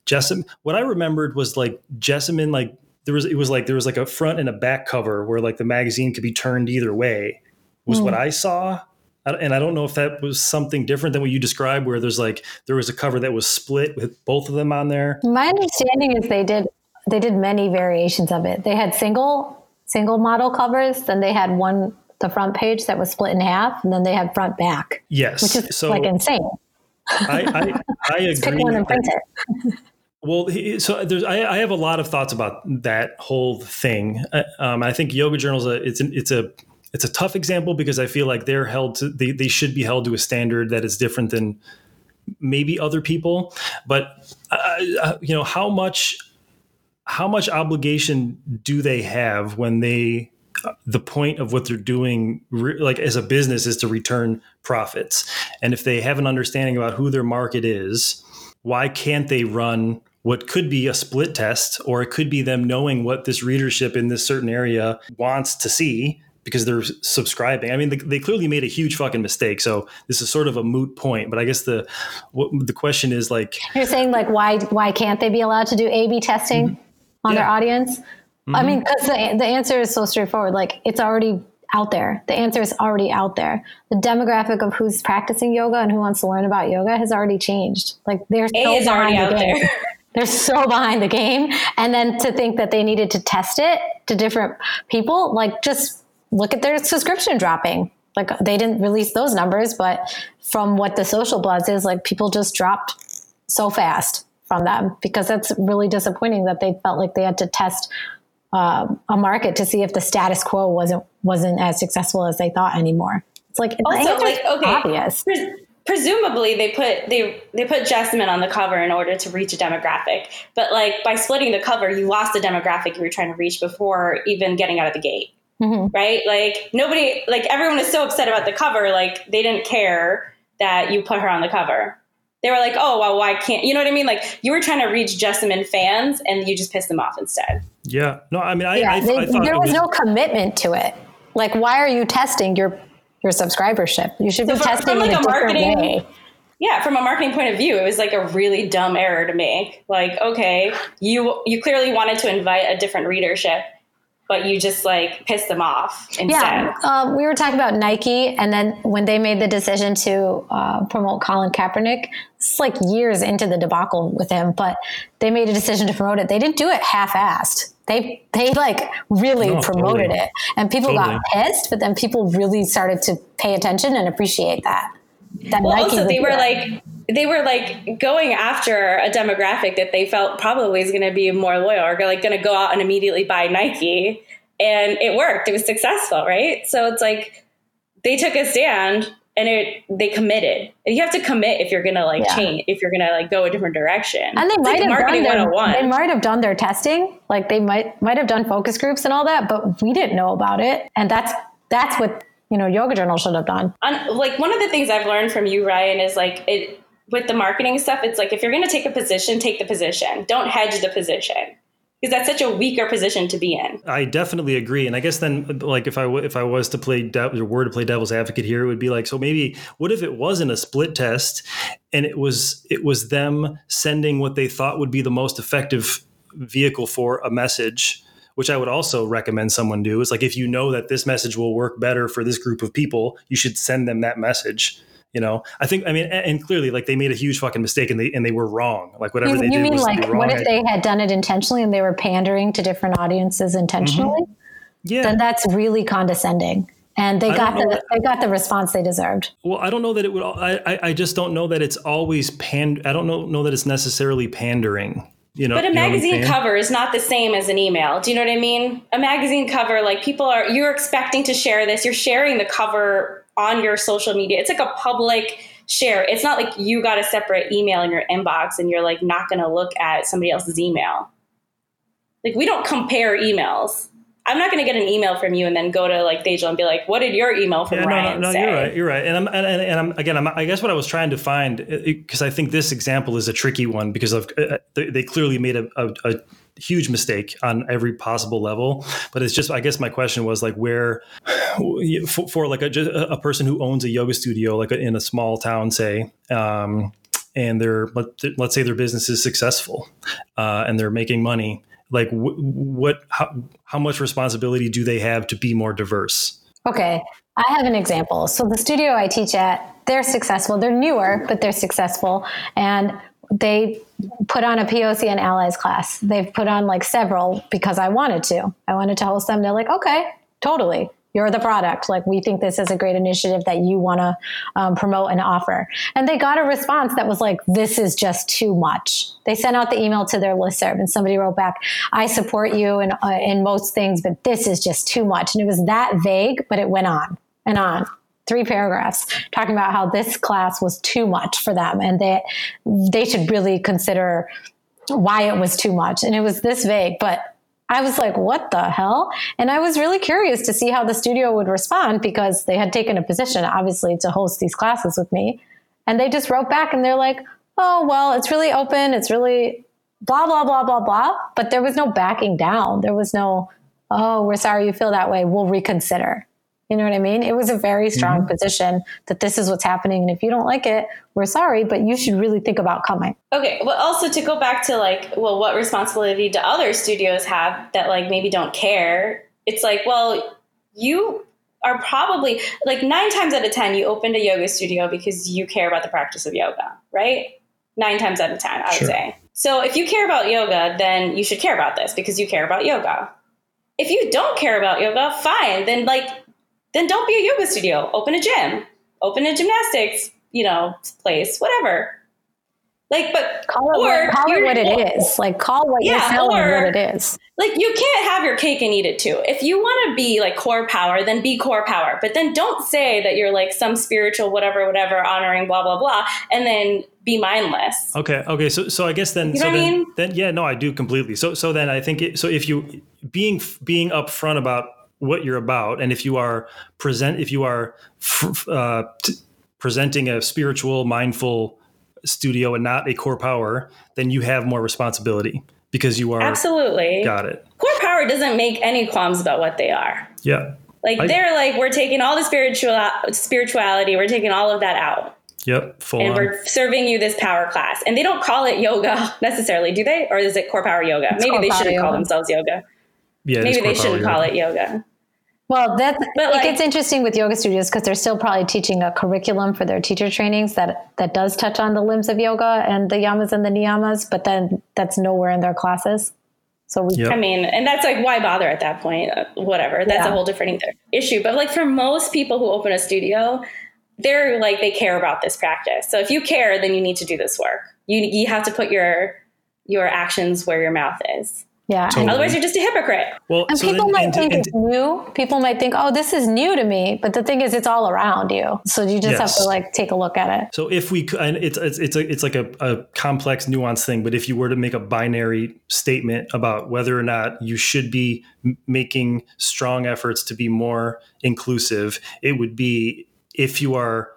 Jessamyn. What I remembered was like Jessamyn, like there was it was like there was like a front and a back cover where like the magazine could be turned either way. Was mm. what I saw, and I don't know if that was something different than what you described, where there's like there was a cover that was split with both of them on there. My understanding is they did they did many variations of it. They had single single model covers, then they had one the front page that was split in half, and then they had front back. Yes, which is so like insane. I I, I agree. Pick one and print it. Well, so there's I, I have a lot of thoughts about that whole thing. Uh, Um, I think Yoga Journal's a it's an, it's a it's a tough example because I feel like they're held to they, they should be held to a standard that is different than maybe other people. But uh, uh, you know how much how much obligation do they have when they the point of what they're doing like as a business is to return profits and if they have an understanding about who their market is why can't they run what could be a split test or it could be them knowing what this readership in this certain area wants to see because they're subscribing i mean they, they clearly made a huge fucking mistake so this is sort of a moot point but i guess the what, the question is like You're saying like why why can't they be allowed to do A/B testing mm-hmm. on their Yeah. audience? I mm-hmm. mean, because the the answer is so straightforward. Like it's already out there. The answer is already out there. The demographic of who's practicing yoga and who wants to learn about yoga has already changed. Like they're A so is already behind the out game. there. They're so behind the game, and then to think that they needed to test it to different people, like just look at their subscription dropping. Like they didn't release those numbers, but from what the social buzz is, like people just dropped so fast from them because that's really disappointing that they felt like they had to test um, a market to see if the status quo wasn't wasn't as successful as they thought anymore. It's like Also, like, okay. obvious. Pres- presumably they put they they put Jessamyn on the cover in order to reach a demographic, but like by splitting the cover, you lost the demographic you were trying to reach before even getting out of the gate. Mhm. Right? Like nobody, like everyone is so upset about the cover, like they didn't care that you put her on the cover. They were like, "Oh, well, why can't you know what I mean?" Like you were trying to reach Jessamyn fans, and you just pissed them off instead. yeah no i mean i, Yeah, I, they- I thought there was, was no commitment to it. Like, why are you testing your your subscribership? You should So be from- testing from, like, in a, a different marketing- way. yeah from a marketing point of view it was like a really dumb error to make like okay you you clearly wanted to invite a different readership but you just like pissed them off instead Yeah, um, we were talking about Nike, and then when they made the decision to uh, promote Colin Kaepernick, it's like years into the debacle with him, but they made a decision to promote it. They didn't do it half-assed. They they like really No, promoted totally. it, and people Totally. got pissed. But then people really started to pay attention and appreciate that. That well Nike also they were it. like they were like going after a demographic that they felt probably is going to be more loyal or like going to go out and immediately buy nike. And it worked. It was successful right? So it's like they took a stand and it they committed. And you have to commit if you're gonna like Yeah. change if you're gonna like go a different direction. And they It's might like have done their, they might have done their testing, like they might might have done focus groups and all that, but we didn't know about it, and that's that's what you know Yoga Journal should have done. on, like one of the things I've learned from you, Ryan, is like it with the marketing stuff. It's like if you're going to take a position, take the position. Don't hedge the position because that's such a weaker position to be in. I definitely agree, and I guess then, like, if I if I was to play de- or were to play devil's advocate here, it would be like, so maybe what if it wasn't a split test, and it was it was them sending what they thought would be the most effective vehicle for a message, which I would also recommend someone do. Is like if you know that this message will work better for this group of people, you should send them that message. You know, I think I mean, and, and clearly, like they made a huge fucking mistake, and they and they were wrong. Like whatever You, they you did mean was like wrong. what if they had done it intentionally and they were pandering to different audiences intentionally? Mm-hmm. yeah, Then that's really condescending, and they got the that- they got the response they deserved. Well, I don't know that it would. I, I, I just don't know that it's always pand. I don't know know that it's necessarily pandering. You know, But a you know magazine saying? cover is not the same as an email. Do you know what I mean? A magazine cover, like people are, you're expecting to share this. You're sharing the cover on your social media. It's like a public share. It's not like you got a separate email in your inbox and you're like not going to look at somebody else's email. Like we don't compare emails. I'm not going to get an email from you and then go to like Tejal and be like, "What did your email from Yeah, no, no, Ryan no, say?" you're right. You're right. And I'm, and, and and I'm again. I'm, I guess what I was trying to find because I think this example is a tricky one because of uh, they, they clearly made a, a, a huge mistake on every possible level. But it's just, I guess my question was like, where for, for like a, a person who owns a yoga studio, like in a small town, say. Um, and they're let, let's say their business is successful uh, and they're making money like wh- what how, how much responsibility do they have to be more diverse Okay, I have an example. So the studio I teach at, they're successful. They're newer, but they're successful, and they put on a POC and allies class. They've put on like several because I wanted to. I wanted to host them. They're like, okay, totally. You're the product. Like, we think this is a great initiative that you want to um, promote and offer. And they got a response that was like, this is just too much. They sent out the email to their listserv and somebody wrote back, I support you in, uh, in most things, but this is just too much. And it was that vague, but it went on and on three paragraphs talking about how this class was too much for them and that they should really consider why it was too much. And it was this vague, but I was like, what the hell? And I was really curious to see how the studio would respond because they had taken a position, obviously, to host these classes with me. And they just wrote back and they're like, oh, well, it's really open. It's really blah, blah, blah, blah, blah. But there was no backing down. There was no, oh, we're sorry you feel that way. We'll reconsider. You know what I mean? It was a very strong mm-hmm. position that this is what's happening. And if you don't like it, we're sorry, but you should really think about coming. Okay. Well, also to go back to like, well, what responsibility do other studios have that like maybe don't care? It's like, well, you are probably like nine times out of 10, you opened a yoga studio because you care about the practice of yoga, right? Nine times out of 10, I would say. So if you care about yoga, then you should care about this because you care about yoga. If you don't care about yoga, fine. Then like then don't be a yoga studio. Open a gym, open a gymnastics, you know, place, whatever. Like, but call it, or what, call it what it is. Like, call what yeah, you're selling or, what it is. Like, you can't have your cake and eat it too. If you want to be like CorePower, then be CorePower. But then don't say that you're like some spiritual whatever, whatever, honoring blah blah blah, and then be mindless. Okay. Okay. So, so I guess then, you so then, I mean? then, yeah, no, I do completely. So, so then I think it, so. If you being being upfront about what you're about and if you are present if you are uh, t- presenting a spiritual mindful studio and not a CorePower then you have more responsibility because you are absolutely got it core power doesn't make any qualms about what they are yeah like I, they're like we're taking all the spiritual spirituality we're taking all of that out Yep, full. and on. we're serving you this power class. And they don't call it yoga necessarily, do they? Or is it CorePower yoga? It's Maybe they shouldn't yoga. call themselves yoga. Yeah, Maybe they shouldn't call it yoga. Well, that's but like, it gets interesting with yoga studios because they're still probably teaching a curriculum for their teacher trainings that that does touch on the limbs of yoga and the yamas and the niyamas, but then that's nowhere in their classes. So we, yep. I mean, and that's like why bother at that point? Uh, whatever, that's yeah. a whole different issue. But like for most people who open a studio, they're like they care about this practice. So if you care, then you need to do this work. You you have to put your your actions where your mouth is. Yeah. Totally. Otherwise, you're just a hypocrite. Well, and so people then, might and, think and, it's new. People might think, oh, this is new to me. But the thing is, it's all around you. So you just yes. have to like take a look at it. So if we, and it's it's it's, a, it's like a, a complex, nuanced thing. But if you were to make a binary statement about whether or not you should be making strong efforts to be more inclusive, it would be if you are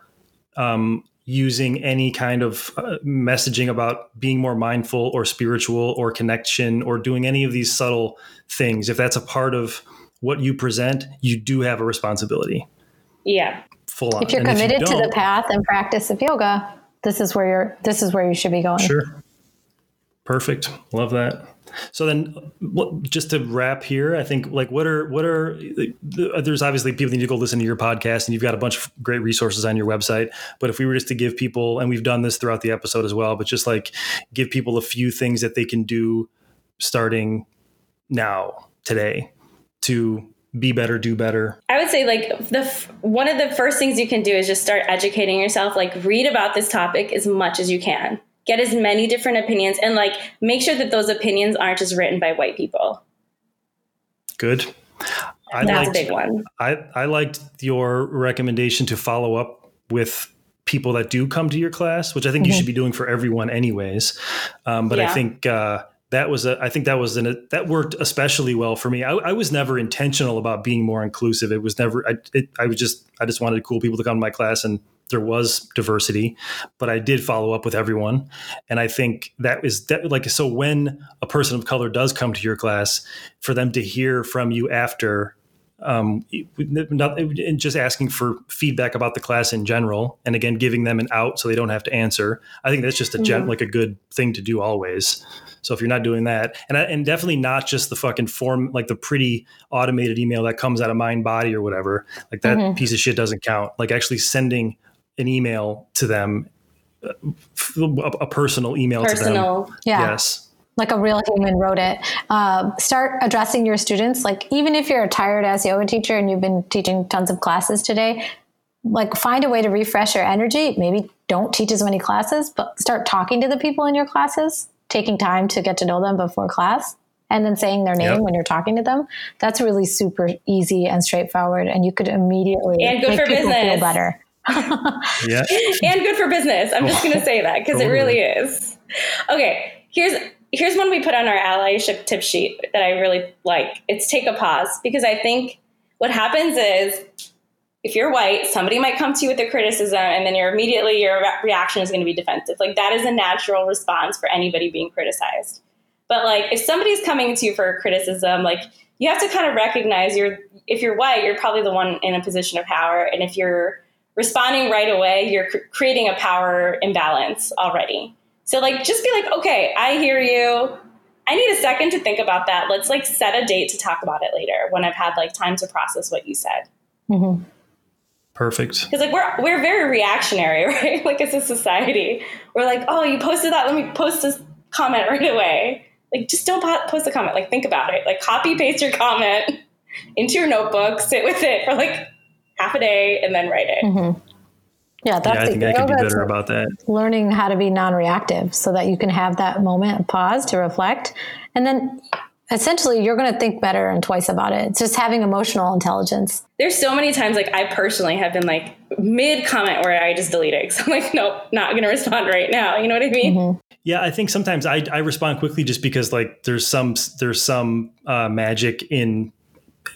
um, using any kind of uh, messaging about being more mindful or spiritual or connection or doing any of these subtle things. If that's a part of what you present you do have a responsibility. Yeah. Full on. If you're and committed if you to the path and practice of yoga this is where you're this is where you should be going. Sure. Perfect. Love that so then, just to wrap here, I think like what are what are uh, there's obviously people need to go listen to your podcast, and you've got a bunch of great resources on your website. But if we were just to give people, and we've done this throughout the episode as well, but just like give people a few things that they can do starting now today to be better do better. I would say like the one of the first things you can do is just start educating yourself. Like read about this topic as much as you can get as many different opinions and like make sure that those opinions aren't just written by white people. Good. I That's liked, a big one. I, I liked your recommendation to follow up with people that do come to your class, which I think mm-hmm. you should be doing for everyone anyways. Um, but yeah. I think uh, that was a, I think that was an, that worked especially well for me. I, I, was never intentional about being more inclusive. It was never, I, it, I was just, I just wanted cool people to come to my class and there was diversity, but I did follow up with everyone. And I think that is de- like, so when a person of color does come to your class, for them to hear from you after, um, not, and just asking for feedback about the class in general, and again, giving them an out so they don't have to answer. I think that's just a gen- mm-hmm. like a good thing to do always. So if you're not doing that, and and definitely not just the fucking form, like the pretty automated email that comes out of Mindbody or whatever, like that mm-hmm. piece of shit doesn't count. Like actually sending an email to them, a, a personal email personal. to them. Yeah. Yes. like a real human wrote it. Uh, start addressing your students. Like even if you're a tired ass yoga teacher and you've been teaching tons of classes today, like find a way to refresh your energy. Maybe don't teach as many classes, but start talking to the people in your classes, taking time to get to know them before class, and then saying their name Yep. when you're talking to them. That's really super easy and straightforward, and you could immediately And good make for people feel better. Yeah. and good for business. I'm just going to say that because it really is. Okay, here's here's one we put on our allyship tip sheet that I really like. It's take a pause because I think what happens is if you're white, somebody might come to you with a criticism, and then you're immediately your re- reaction is going to be defensive. Like that is a natural response for anybody being criticized. But like if somebody's coming to you for a criticism, like you have to kind of recognize you're if you're white, you're probably the one in a position of power, and if you're responding right away, you're cr- creating a power imbalance already. So like just be like, okay, I hear you. I need a second to think about that. Let's like set a date to talk about it later when I've had like time to process what you said. Mm-hmm. Perfect. Because like we're we're very reactionary, right? Like as a society, we're like, oh, you posted that. Let me post this comment right away. Like just don't post a comment. Like think about it. Like copy paste your comment into your notebook, sit with it for like half a day, and then write it. Yeah, that's Yeah, I think I could be better about that. learning how to be non-reactive so that you can have that moment of pause to reflect and then essentially you're going to think better and twice about it it's just having emotional intelligence There's so many times like I personally have been like mid comment where I just delete it. 'Cause I'm like, nope, not gonna respond right now. You know what I mean? Yeah, I think sometimes I, I respond quickly just because like there's some there's some uh, magic in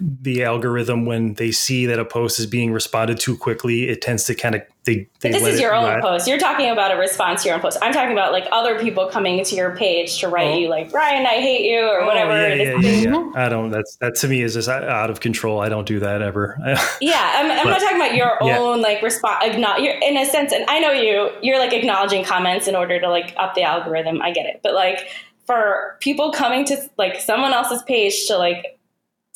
the algorithm when they see that a post is being responded to quickly. It tends to kind of they, they this let is your own ride. post. You're talking about a response to your own post. I'm talking about like other people coming to your page to write Oh. you like Ryan, I hate you or oh, whatever. Oh, yeah, yeah, yeah, yeah. I don't. That's that to me is just out of control. I don't do that ever. Yeah, I'm, I'm But- not talking about your Yeah. own like response. Acknow- you're in a sense, and I know you. You're like acknowledging comments in order to like up the algorithm. I get it, but like for people coming to like someone else's page to like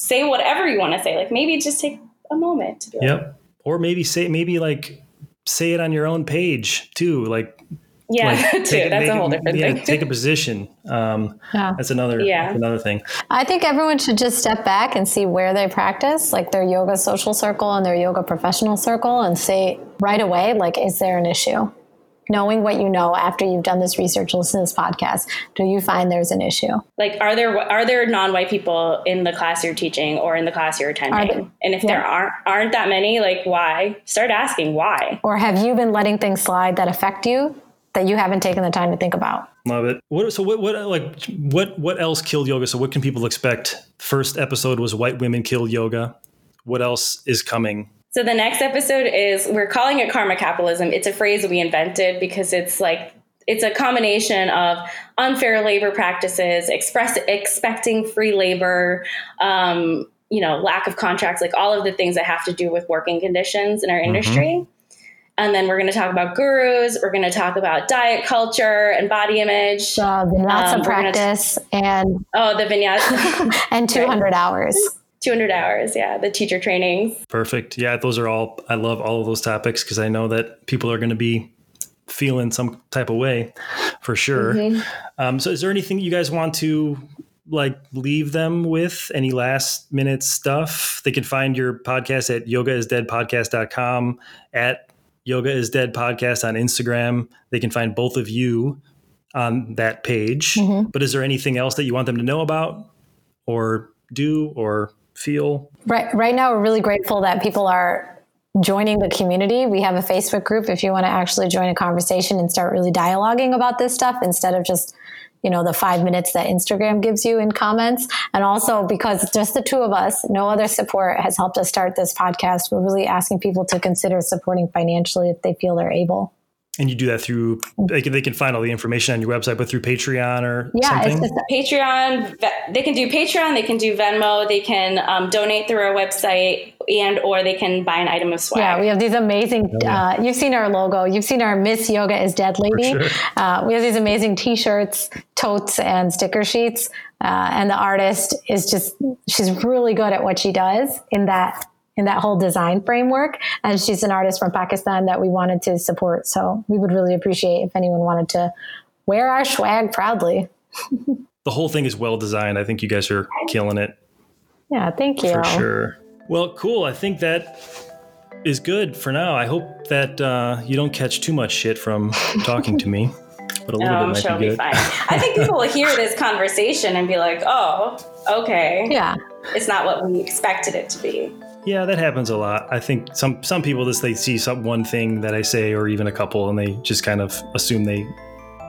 say whatever you want to say, like maybe just take a moment to be like, yep. Or maybe say maybe like say it on your own page too. Like yeah, like, too. take That's make a whole different yeah, thing. Take a position. Um, Yeah. That's another. Yeah. that's another thing. i think everyone should just step back and see where they practice like their yoga social circle and their yoga professional circle and say right away like is there an issue knowing what you know after you've done this research listen to this podcast do you find there's an issue like are there are there non-white people in the class you're teaching or in the class you're attending there- and if there aren't aren't that many like why start asking why or have you been letting things slide that affect you that you haven't taken the time to think about Love it. What, so what, what like what what else killed yoga? So what can people expect? First episode was white women killed yoga. What else is coming? So the next episode is we're calling it karma capitalism. It's a phrase we invented because it's like it's a combination of unfair labor practices express expecting free labor um, you know lack of contracts like all of the things that have to do with working conditions in our industry. And then we're going to talk about gurus we're going to talk about diet culture and body image. Uh, vinyasa Um, we're gonna- practice and Oh, the vinyasa, and 200 hours 200 hours. Yeah, the teacher trainings. Perfect. Yeah, those are all. I love all of those topics because I know that people are going to be feeling some type of way, for sure. Um, so, is there anything you guys want to like leave them with? Any last minute stuff? They can find your podcast at yogaisdeadpodcast.com at yoga is dead podcast on Instagram. They can find both of you on that page. But is there anything else that you want them to know about or do or feel? right right now we're really grateful that people are joining the community. We have a facebook group if you want to actually join a conversation and start really dialoguing about this stuff instead of just you know the five minutes that instagram gives you in comments. And also because just the two of us no other support has helped us start this podcast. We're really asking people to consider supporting financially if they feel they're able And you do that through they can, they can find all the information on your website, but through Patreon or yeah something. it's just Patreon, they can do Patreon, they can do Venmo, they can um, donate through our website, and or they can buy an item of swag. Yeah, we have these amazing. Uh, you've seen our logo. You've seen our Miss Yoga is Dead lady. sure. Uh, we have these amazing T-shirts, totes, and sticker sheets. Uh, and the artist is just she's really good at what she does in that in that whole design framework. And she's an artist from Pakistan that we wanted to support. So we would really appreciate if anyone wanted to wear our swag proudly. the whole thing is well designed. I think you guys are killing it Yeah, thank you. for sure. Well, cool. I think that is good for now. I hope that uh, you don't catch too much shit from talking to me, but a No, little I'm bit sure might it'll be be good. fine. I think people will hear this conversation and be like, "Oh, okay, Yeah. it's not what we expected it to be." Yeah, that happens a lot. I think some some people just they see some one thing that I say or even a couple and they just kind of assume they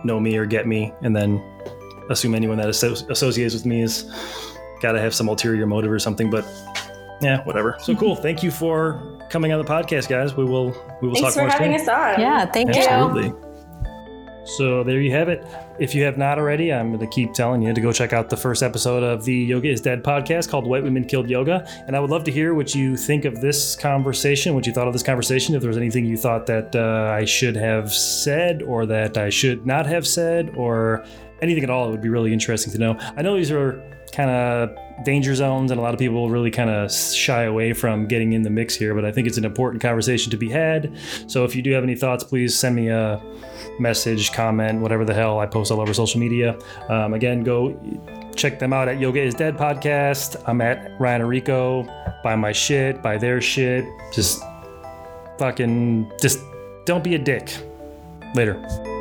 know me or get me and then assume anyone that asso- associates with me is got to have some ulterior motive or something but yeah, whatever. So mm-hmm. cool. Thank you for coming on the podcast, guys. We will we will Thanks talk for more having soon. us on. Yeah, thank you. Absolutely. So there you have it. If you have not already, I'm going to keep telling you to go check out the first episode of the Yoga is Dead podcast called White Women Killed Yoga. And I would love to hear what you think of this conversation, what you thought of this conversation, if there was anything you thought that uh, I should have said or that I should not have said or anything at all. It would be really interesting to know. I know these are kind of danger zones and a lot of people really kind of shy away from getting in the mix here, but I think it's an important conversation to be had. So if you do have any thoughts, please send me a message, comment, whatever the hell I post all over social media. Um, again, go check them out at Yoga is Dead podcast. I'm at Ryan Arico. Buy my shit, buy their shit. Just fucking, just don't be a dick. Later.